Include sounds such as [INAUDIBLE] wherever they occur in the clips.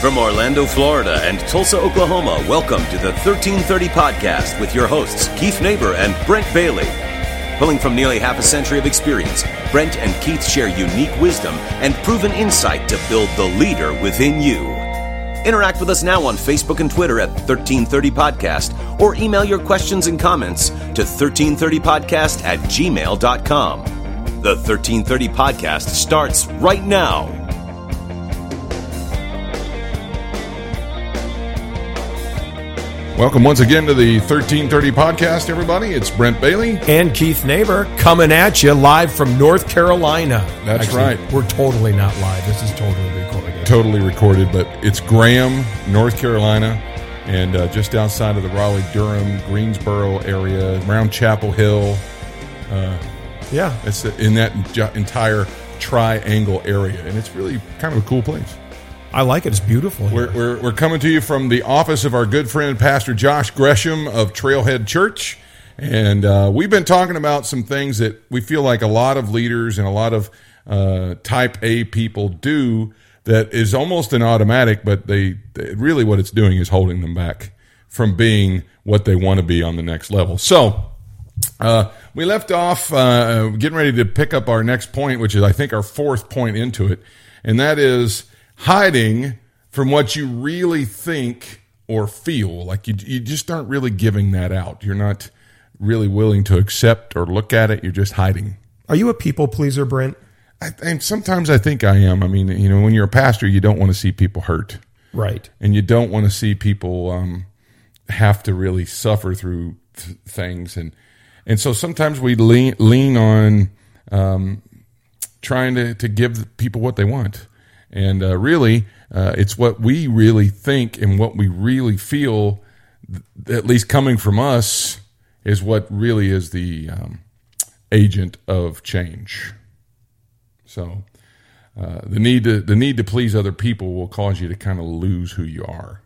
From Orlando, Florida and Tulsa, Oklahoma, welcome to the 1330 Podcast with your hosts, Keith Neighbor and Brent Bailey. Pulling from nearly half a century of experience, Brent and Keith share unique wisdom and proven insight to build the leader within you. Interact with us now on Facebook and Twitter at 1330 Podcast or email your questions and comments to 1330podcast at gmail.com. The 1330 Podcast starts right now. Welcome once again to the 1330 podcast, everybody. It's Brent Bailey. and Keith Neighbor coming at you live from North Carolina. That's right. We're totally not live. This is totally recorded. Totally recorded, but it's Graham, North Carolina, and uh, just outside of the Raleigh, Durham, Greensboro area, around Chapel Hill. Yeah. It's in that entire triangle area, and it's really kind of a cool place. I like it. It's beautiful. We're, we're, we're coming to you from the office of our good friend, Pastor Josh Gresham of Trailhead Church. And uh, we've been talking about some things that we feel like a lot of leaders and a lot of uh, type A people do that is almost an automatic, but they, they really what it's doing is holding them back from being what they want to be on the next level. So, uh, we left off uh, getting ready to pick up our next point, which is, I think, our fourth point into it, and that is hiding from what you really think or feel. Like you, you just aren't really giving that out. You're not really willing to accept or look at it. You're just hiding. Are you a people pleaser, Brent? I, and sometimes I think I am. I mean, you know, when you're a pastor, you don't want to see people hurt Right. and you don't want to see people um, have to really suffer through th- things and and so sometimes we lean lean on um, trying to, to give people what they want and uh, really uh, it's what we really think and what we really feel at least coming from us is what really is the um, agent of change so uh, the need to the need to please other people will cause you to kind of lose who you are.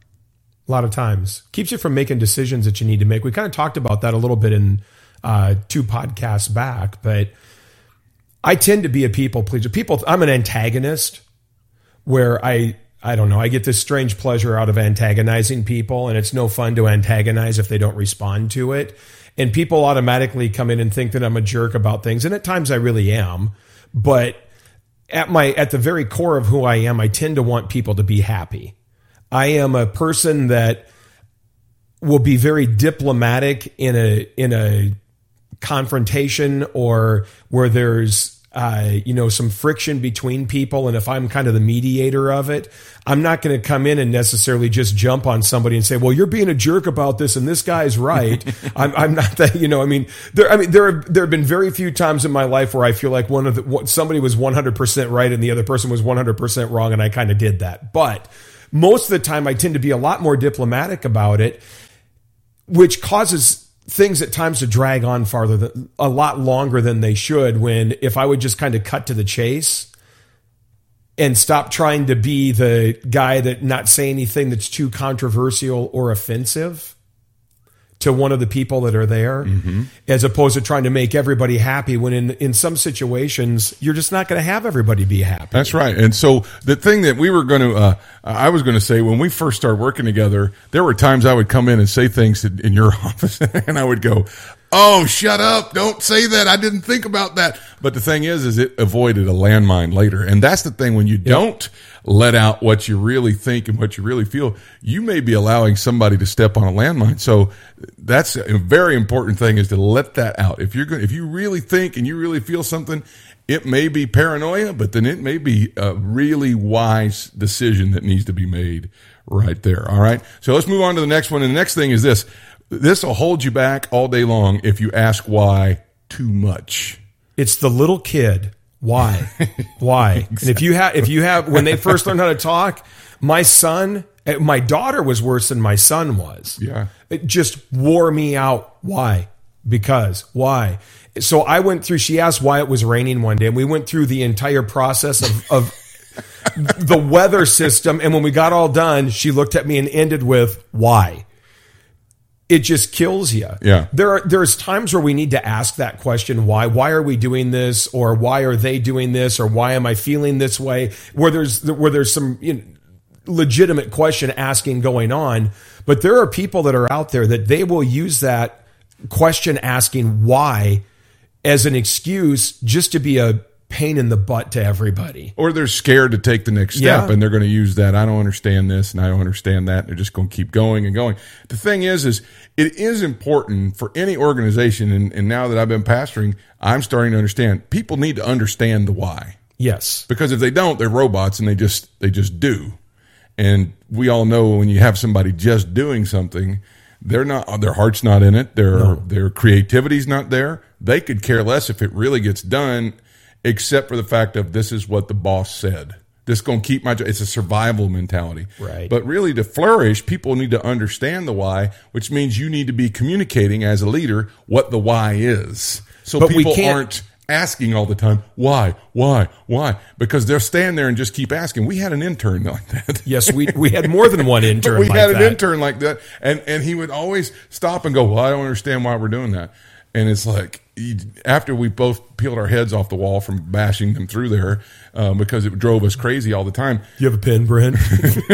A lot of times keeps you from making decisions that you need to make. We kind of talked about that a little bit in uh, two podcasts back, but I tend to be a people pleaser. People, I'm an antagonist where I, I don't know, I get this strange pleasure out of antagonizing people, and it's no fun to antagonize if they don't respond to it. And people automatically come in and think that I'm a jerk about things, and at times I really am. But at my at the very core of who I am, I tend to want people to be happy. I am a person that will be very diplomatic in a in a confrontation or where there's uh, you know some friction between people. And if i'm kind of the mediator of it i'm not going to come in and necessarily just jump on somebody and say well you're being a jerk about this and this guy's right. [LAUGHS] I'm, I'm not that you know i mean there i mean there have, there have been very few times in my life where i feel like one of the somebody was 100% right and the other person was 100% wrong and i kind of did that. But most of the time i tend to be a lot more diplomatic about it which causes things at times to drag on farther than, a lot longer than they should when if i would just kind of cut to the chase and stop trying to be the guy that not say anything that's too controversial or offensive to one of the people that are there as opposed to trying to make everybody happy when in in some situations you're just not going to have everybody be happy That's right. And so the thing that we were going to, uh, I was going to say when we first started working together, there were times I would come in and say things in, in your [LAUGHS] office, and I would go, "Oh, shut up! Don't say that. I didn't think about that." But the thing is, is it avoided a landmine later, and that's the thing when you don't let out what you really think and what you really feel, you may be allowing somebody to step on a landmine. So that's a very important thing is to let that out. If you're going, if you really think and you really feel something, it may be paranoia, but then it may be a really wise decision that needs to be made right there. All right. So let's move on to the next one. And the next thing is this. This will hold you back all day long if you ask why too much. It's the little kid. Why? [LAUGHS] Why? And if you have, if you have, when they first learned how to talk, my son, eh, my daughter was worse than my son was. Yeah. It just wore me out. Why? Because. Why? So I went through, she asked why it was raining one day, and we went through the entire process of, of [LAUGHS] the weather system. And when we got all done, she looked at me and ended with, why? It just kills you. Yeah. There are there's times where we need to ask that question why why are we doing this or why are they doing this or why am I feeling this way where there's where there's some you know, legitimate question asking going on. But there are people that are out there that they will use that question asking why as an excuse just to be a pain in the butt to everybody. Or they're scared to take the next step Yeah. and they're going to use that. I don't understand this and I don't understand that. They're just going to keep going and going. The thing is, is it is important for any organization. And, and now that I've been pastoring, I'm starting to understand people need to understand the why. Yes. because if they don't they're robots and they just they just do and we all know when you have somebody just doing something they're not their heart's not in it their their creativity's not there they could care less if it really gets done except for the fact of this is what the boss said this is going to keep my job it's a survival mentality Right. but really to flourish people need to understand the why which means you need to be communicating as a leader what the why is so But people aren't asking all the time, why, why, why? Because they'll stand there and just keep asking. We had an intern [LAUGHS] like that. Yes, we we had more than one intern. [LAUGHS] we like had an intern like that, and and he would always stop and go, "Well, I don't understand why we're doing that." And it's like after we both peeled our heads off the wall from bashing them through there um, because it drove us crazy all the time. You have a pen, Brent? [LAUGHS]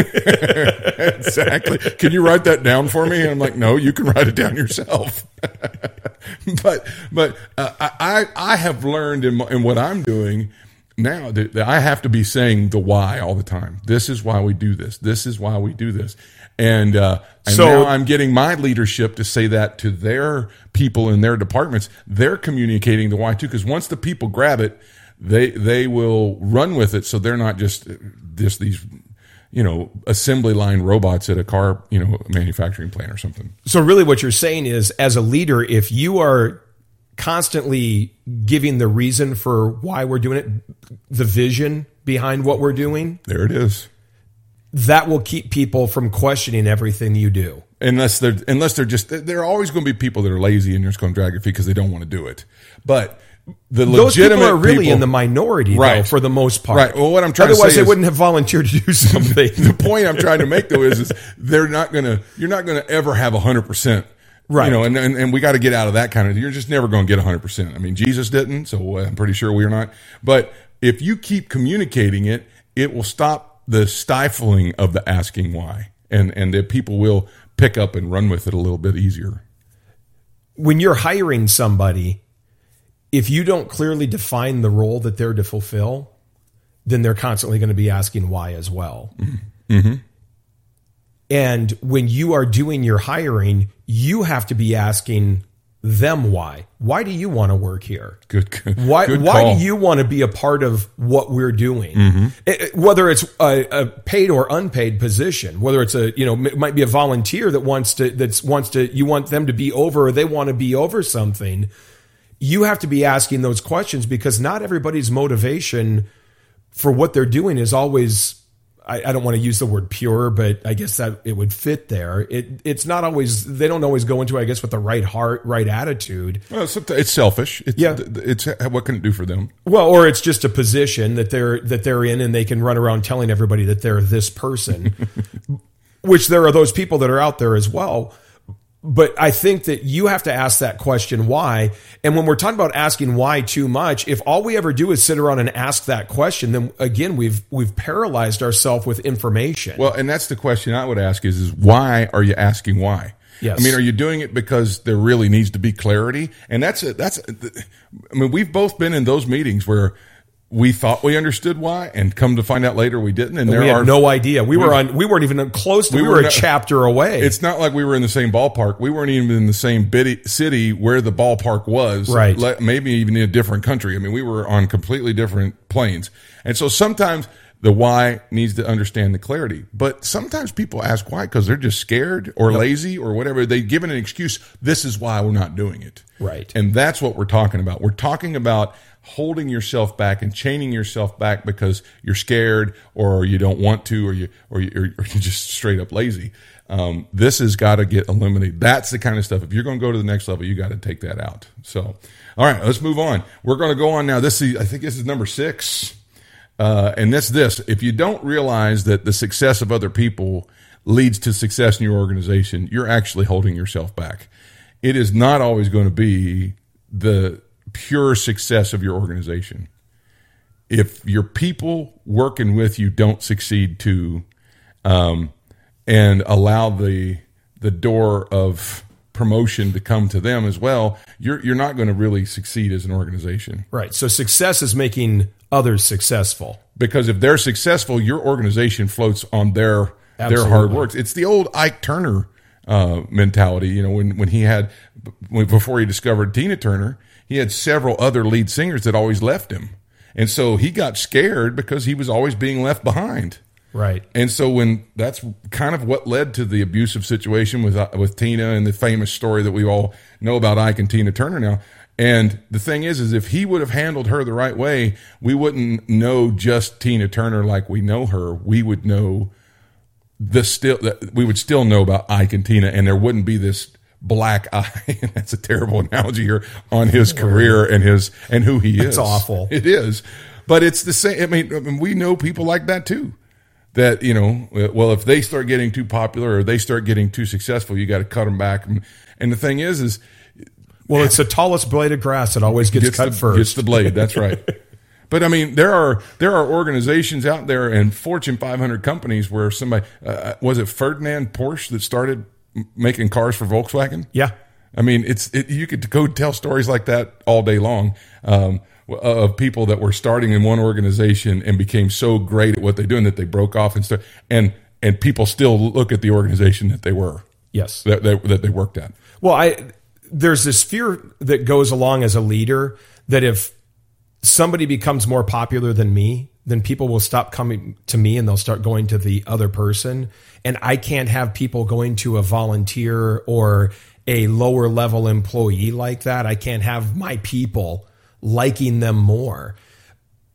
exactly. Can you write that down for me? And I'm like, no, you can write it down yourself. [LAUGHS] but but uh, I I have learned in, in what I'm doing now that, that I have to be saying the why all the time. This is why we do this. This is why we do this. And uh, and So- now I'm getting my leadership to say that to their people in their departments. They're communicating the why too, because once the people grab it, they they will run with it. So they're not just just these you know, assembly line robots at a car, you know, manufacturing plant or something. So really what you're saying is as a leader, if you are constantly giving the reason for why we're doing it, the vision behind what we're doing, There it is. That will keep people from questioning everything you do. Unless they're unless they're just there are always going to be people that are lazy and they're just going to drag their feet because they don't want to do it. But the Those people are really people- in the minority, though, Right. for the most part. Right. Well, what I'm trying to Otherwise, say they is- wouldn't have volunteered to do something. [LAUGHS] the point I'm trying to make though is, is they're not gonna you're not gonna ever have hundred percent. Right. You know, and, and, and we got to get out of that kind of, you're just never going to get 100%. I mean, Jesus didn't, so I'm pretty sure we're not. But if you keep communicating it, it will stop the stifling of the asking why. And, and that people will pick up and run with it a little bit easier. when you're hiring somebody, if you don't clearly define the role that they're to fulfill, then they're constantly going to be asking why as well. Mm-hmm. And when you are doing your hiring, you have to be asking them why. Why do you want to work here? Good. good Why, good why do you want to be a part of what we're doing? Mm-hmm. It- it- whether it's a, a paid or unpaid position, whether it's a, you know, it might be a volunteer that wants to, that's wants to, you want them to be over or they want to be over something. You have to be asking those questions because not everybody's motivation for what they're doing is always, I, I don't want to use the word pure, but I guess that it would fit there. It, it's not always, they don't always go into, I guess, with the right heart, right attitude. Well, it's, it's selfish. It's, Yeah. It's what can it do for them? Well, or it's just a position that they're that they're in, and they can run around telling everybody that they're this person. [LAUGHS] which there are those people that are out there as well. But I think that you have to ask that question why. And when we're talking about asking why too much, if all we ever do is sit around and ask that question, then again we've we've paralyzed ourselves with information. Well, and that's the question I would ask is, is why are you asking why? Yes. I mean, are you doing it because there really needs to be clarity? And that's a, that's, a, I mean, we've both been in those meetings where we thought we understood why and come to find out later we didn't. And there we are no idea. We were on. We weren't even close. To, we, We were, were a not- chapter away. It's not like we were in the same ballpark. We weren't even in the same city where the ballpark was. Right. Le- Maybe even in a different country. I mean, we were on completely different planes. And so sometimes the why needs to understand the clarity. But sometimes people ask why because they're just scared or lazy or whatever. They give it an excuse. This is why we're not doing it. Right. And that's what we're talking about. We're talking about holding yourself back and chaining yourself back because you're scared or you don't want to or you or, you, [LAUGHS] you're just straight up lazy. Um, this has got to get eliminated. That's the kind of stuff. If you're going to go to the next level, you got to take that out. So, all right, let's move on. We're going to go on now. This is, I think this is number six. Uh, and that's this. If you don't realize that the success of other people leads to success in your organization, you're actually holding yourself back. It is not always going to be the pure success of your organization. If your people working with you don't succeed too, um, and allow the the door of promotion to come to them as well, you're you're not going to really succeed as an organization. Right. So success is making others successful. Because if they're successful, your organization floats on their their hard Absolutely. work. It's the old Ike Turner uh, mentality. You know, when when he had when, before he discovered Tina Turner, he had several other lead singers that always left him, and so he got scared because he was always being left behind. Right. And so when that's kind of what led to the abusive situation with uh, with Tina and the famous story that we all know about Ike and Tina Turner now. And the thing is, is if he would have handled her the right way, we wouldn't know just Tina Turner like we know her. We would know the still that we would still know about Ike and Tina, and there wouldn't be this black eye. And [LAUGHS] that's a terrible analogy here on his career and his and who he is. It's awful. It is, but it's the same. I mean, I mean, we know people like that too. That you know, well, if they start getting too popular or they start getting too successful, you got to cut them back. And, and the thing is, is Well, it's the tallest blade of grass that always gets, cut the, first. Gets the blade. That's right. [LAUGHS] but I mean, there are there are organizations out there and Fortune 500 companies where somebody uh, was it Ferdinand Porsche that started making cars for Volkswagen. yeah. I mean, it's it, you could go tell stories like that all day long um, of people that were starting in one organization and became so great at what they do that they broke off and stuff, and and people still look at the organization that they were Yes. that that, that they worked at. Well, I there's this fear that goes along as a leader that if somebody becomes more popular than me, then people will stop coming to me and they'll start going to the other person. And I can't have people going to a volunteer or a lower level employee like that. I can't have my people liking them more.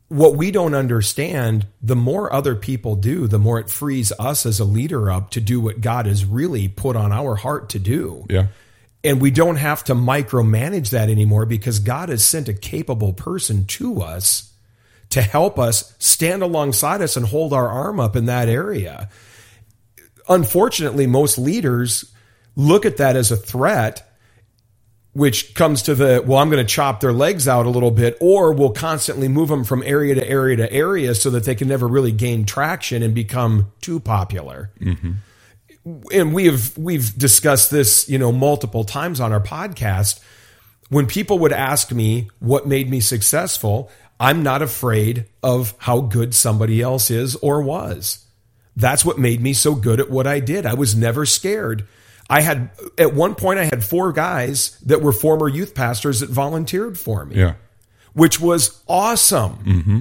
What we don't understand, the more other people do, the more it frees us as a leader up to do what God has really put on our heart to do. Yeah. And we don't have to micromanage that anymore because God has sent a capable person to us to help us stand alongside us and hold our arm up in that area. Unfortunately, most leaders look at that as a threat, which comes to the, well, I'm going to chop their legs out a little bit, or we'll constantly move them from area to area to area so that they can never really gain traction and become too popular. Mm-hmm. And we've we've discussed this you know multiple times on our podcast. When people would ask me what made me successful i'm not afraid of how good somebody else is or was that's what made me so good at what i did i was never scared i had at one point i had four guys that were former youth pastors that volunteered for me Yeah. which was awesome. Mm-hmm.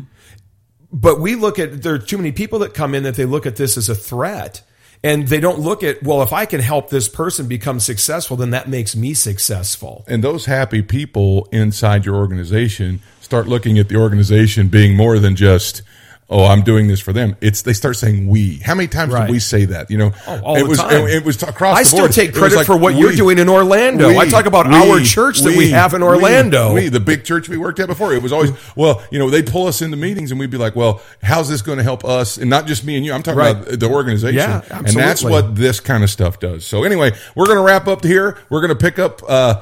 But we look at there are too many people that come in that they look at this as a threat. And they don't look at, well, if I can help this person become successful, then that makes me successful. and those happy people inside your organization start looking at the organization being more than just oh i'm doing this for them it's they start saying we how many times Right. did we say that you know Oh, all it the was time. it was across I still take credit like, for what you're doing in Orlando. I talk about our church that we have in Orlando. we, the big church we worked at before it was always well you know they'd pull us into meetings and we'd be like well how's this going to help us and not just me and you i'm talking Right. about the organization Yeah, absolutely. and that's what this kind of stuff does. So anyway, we're going to wrap up here. We're going to pick up uh,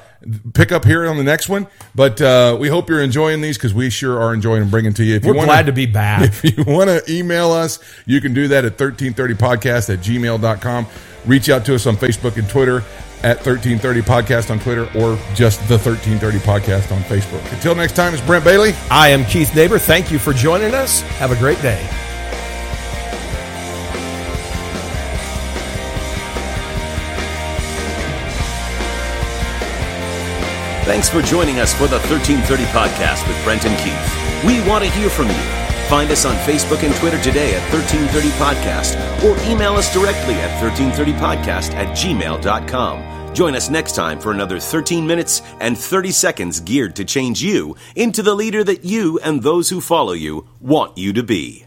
pick up here on the next one. But uh, we hope you're enjoying these because we sure are enjoying them bringing to you. If We're you wanna, glad to be back. [LAUGHS] If you want to email us, you can do that at 1330podcast at gmail.com. Reach out to us on Facebook and Twitter at 1330 podcast on Twitter or just the 1330 podcast on Facebook. Until next time, it's Brent Bailey. I am Keith Neighbor. Thank you for joining us. Have a great day. Thanks for joining us for the 1330 podcast with Brent and Keith. We want to hear from you. Find us on Facebook and Twitter today at 1330 Podcast or email us directly at 1330podcast at gmail.com. Join us next time for another 13 minutes and 30 seconds geared to change you into the leader that you and those who follow you want you to be.